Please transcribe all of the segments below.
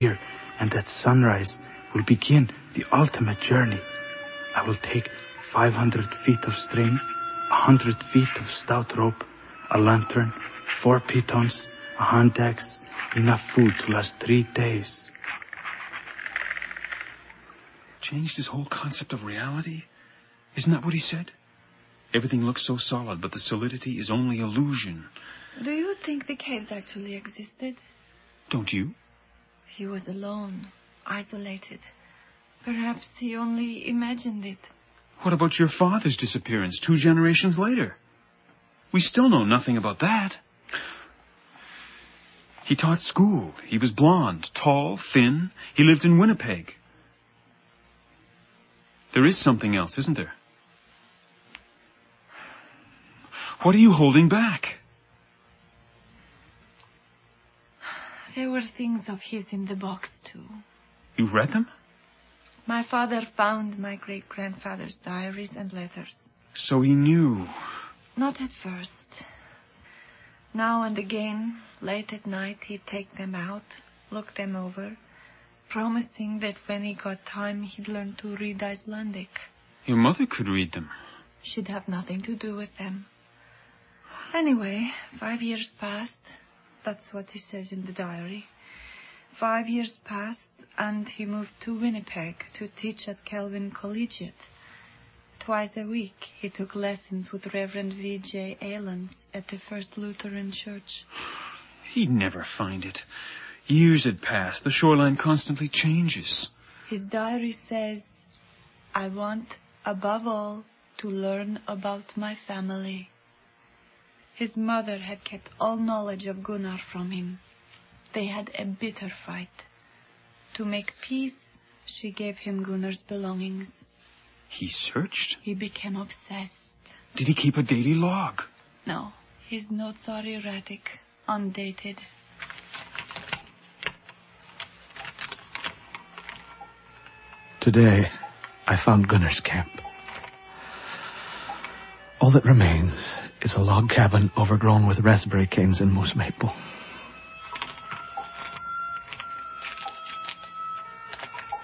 here, and at sunrise will begin the ultimate journey. I will take 500 feet of string, 100 feet of stout rope, a lantern, four pitons, a hand axe, enough food to last three days. Changed his whole concept of reality? Isn't that what he said? Everything looks so solid, but the solidity is only illusion. Do you think the caves actually existed? Don't you? He was alone, isolated. Perhaps he only imagined it. What about your father's disappearance two generations later? We still know nothing about that. He taught school. He was blond, tall, thin. He lived in Winnipeg. There is something else, isn't there? What are you holding back? Things of his in the box, too. You read them? My father found my great-grandfather's diaries and letters. So he knew. Not at first. Now and again, late at night, he'd take them out, look them over, promising that when he got time, he'd learn to read Icelandic. Your mother could read them. She'd have nothing to do with them. Anyway, five years passed. That's what he says in the diary. Five years passed, and he moved to Winnipeg to teach at Kelvin Collegiate. Twice a week, he took lessons with Reverend V.J. Eylands at the First Lutheran Church. He'd never find it. Years had passed. The shoreline constantly changes. His diary says, I want, above all, to learn about my family. His mother had kept all knowledge of Gunnar from him. They had a bitter fight. To make peace, she gave him Gunnar's belongings. He searched? He became obsessed. Did he keep a daily log? No. His notes are erratic, undated. Today, I found Gunnar's camp. All that remains is a log cabin overgrown with raspberry canes and moose maple.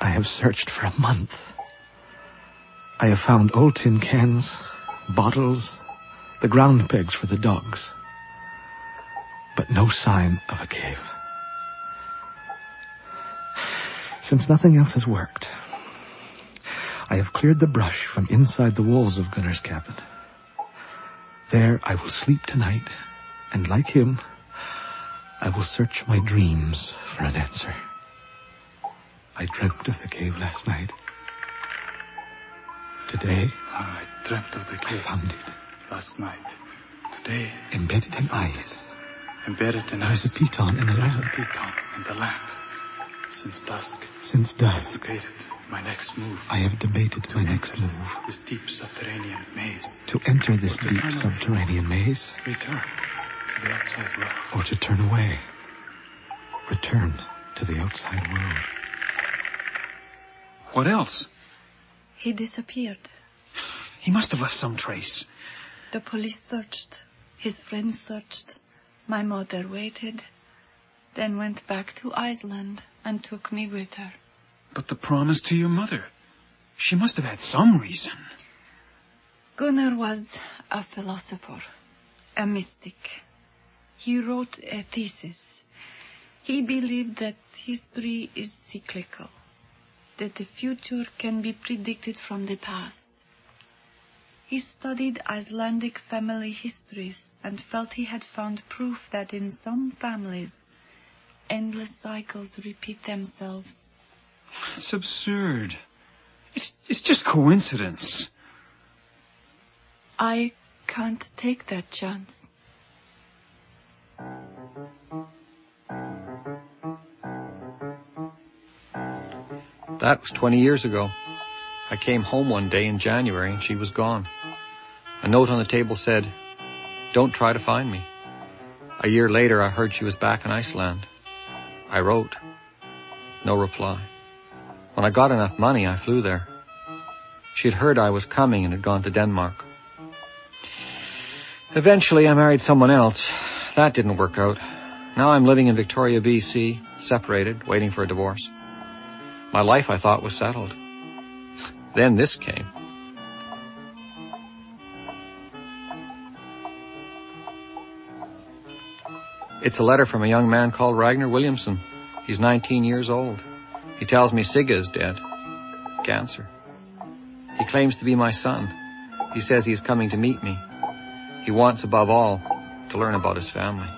I have searched for a month. I have found old tin cans, bottles, the ground pegs for the dogs, but no sign of a cave. Since nothing else has worked, I have cleared the brush from inside the walls of Gunnar's cabin. There I will sleep tonight, and like him, I will search my dreams for an answer. I dreamt of the cave last night. Today, I dreamt of the cave. I found it. Last night. Today, embedded in ice. Embedded in there ice. There is a piton in the lamp. There is a piton in the lamp. Since dusk. Since dusk. I debated my next move. I have debated my next move. This deep subterranean maze. To enter this to deep subterranean away. maze. Return to the outside world. Or to turn away. Return to the outside world. What else? He disappeared. He must have left some trace. The police searched. His friends searched. My mother waited, then went back to Iceland and took me with her. But the promise to your mother. She must have had some reason. Gunnar was a philosopher, a mystic. He wrote a thesis. He believed that history is cyclical, that the future can be predicted from the past. He studied Icelandic family histories and felt he had found proof that in some families, endless cycles repeat themselves. It's absurd. It's, it's just coincidence. I can't take that chance. That was 20 years ago. I came home one day in January and she was gone. A note on the table said, Don't try to find me. A year later, I heard she was back in Iceland. I wrote. No reply. When I got enough money, I flew there. She had heard I was coming and had gone to Denmark. Eventually, I married someone else. That didn't work out. Now I'm living in Victoria, BC, separated, waiting for a divorce. My life, I thought, was settled. Then this came. It's a letter from a young man called Ragnar Williamson. He's 19 years old. He tells me Sigga is dead. Cancer. He claims to be my son. He says he is coming to meet me. He wants, above all, to learn about his family.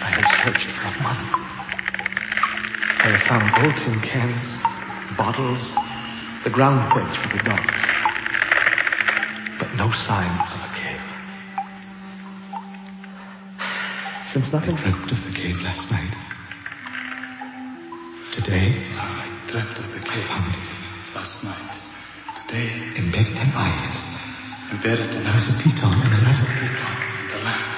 I have searched for a month. I have found gold tin cans, bottles, the ground pegs for the dogs. But no sign of a cave. Since nothing I dreamt of the cave last night. Today, ah, I dreamt of the cave found it. last night. Today, Embedded in ice. embedded in There is a ice, piton and a lamp. piton and a lamp.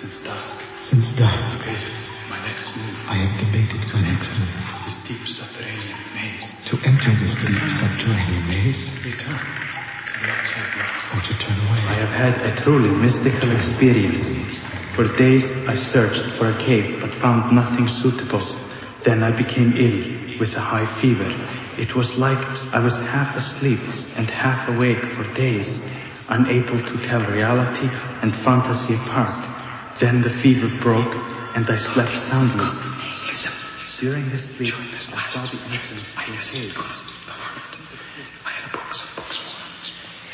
Since dusk, Since dusk, debated my next move. I have debated my next move. This deep subterranean maze. To enter this deep subterranean maze, Return to the outside world. or to turn away. I have had a truly mystical experience. For days I searched for a cave but found nothing suitable. Then I became ill with a high fever. It was like I was half asleep and half awake for days, unable to tell reality and fantasy apart. Then the fever broke and I slept soundly. Listen. During this sleep, During this I saw the entrance I to a visited cave. Gunnar, the hermit. I had books and books for him.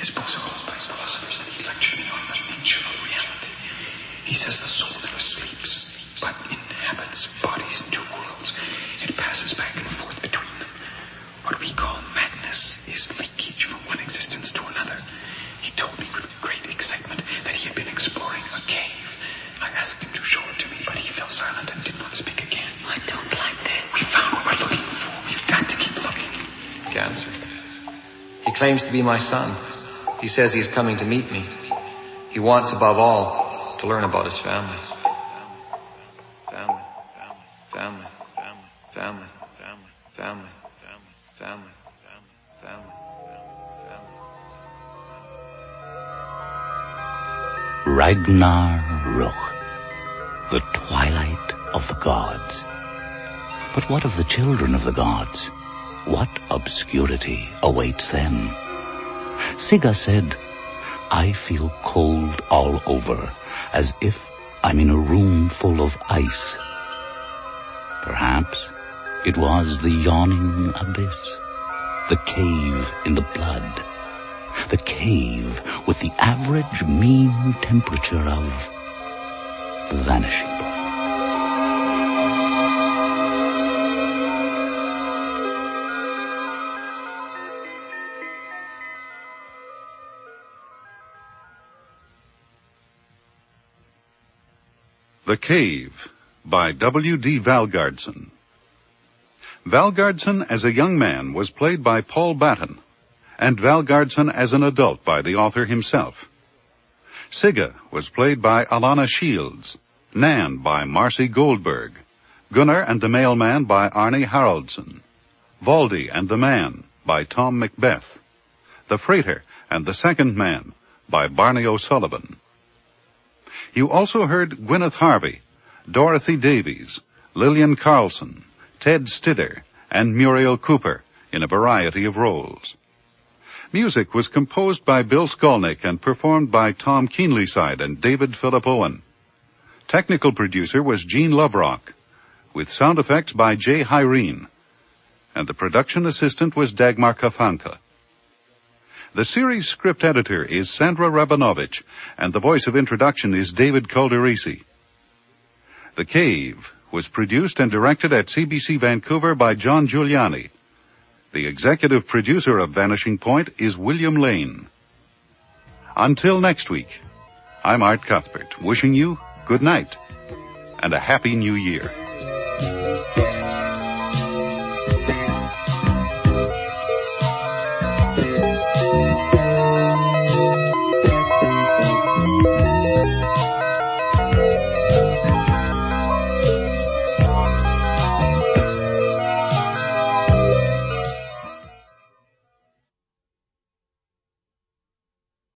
His books are all by philosophers, and he lectured me on the nature of reality. He says the soul never sleeps, but inhabits bodies in two worlds. It passes back and forth between them. What we call madness is leakage from one existence to another. Silent and did not speak again. I don't like this. We found what we're looking for. We've got to keep looking. Cancer. He claims to be my son. He says he is coming to meet me. He wants, above all, to learn about his family. Family, family, family, family, family, family, family, family, family, family, family. Ragnar Ruch, the twilight of the gods. But what of the children of the gods? What obscurity awaits them? Sigga said, I feel cold all over, as if I'm in a room full of ice. Perhaps it was the yawning abyss, the cave in the blood, the cave with the average mean temperature of vanishing. The Cave by W. D. Valgardson. Valgardson as a young man was played by Paul Batten, and Valgardson as an adult by the author himself. Sigga was played by Alana Shields, Nan by Marcy Goldberg, Gunnar and the Mailman by Arnie Haraldson, Valdi and the Man by Tom Macbeth, The Freighter and the Second Man by Barney O'Sullivan. You also heard Gwyneth Harvey, Dorothy Davies, Lillian Carlson, Ted Stidder, and Muriel Cooper in a variety of roles. Music was composed by Bill Skolnick and performed by Tom Keenlyside and David Philip Owen. Technical producer was Gene Loverock, with sound effects by Jay Hyrene, and the production assistant was Dagmar Kafanka. The series script editor is Sandra Rabinovich, and the voice of introduction is David Calderisi. The Cave was produced and directed at CBC Vancouver by John Juliani. The executive producer of Vanishing Point is William Lane. Until next week, I'm Art Cuthbert, wishing you good night and a happy new year.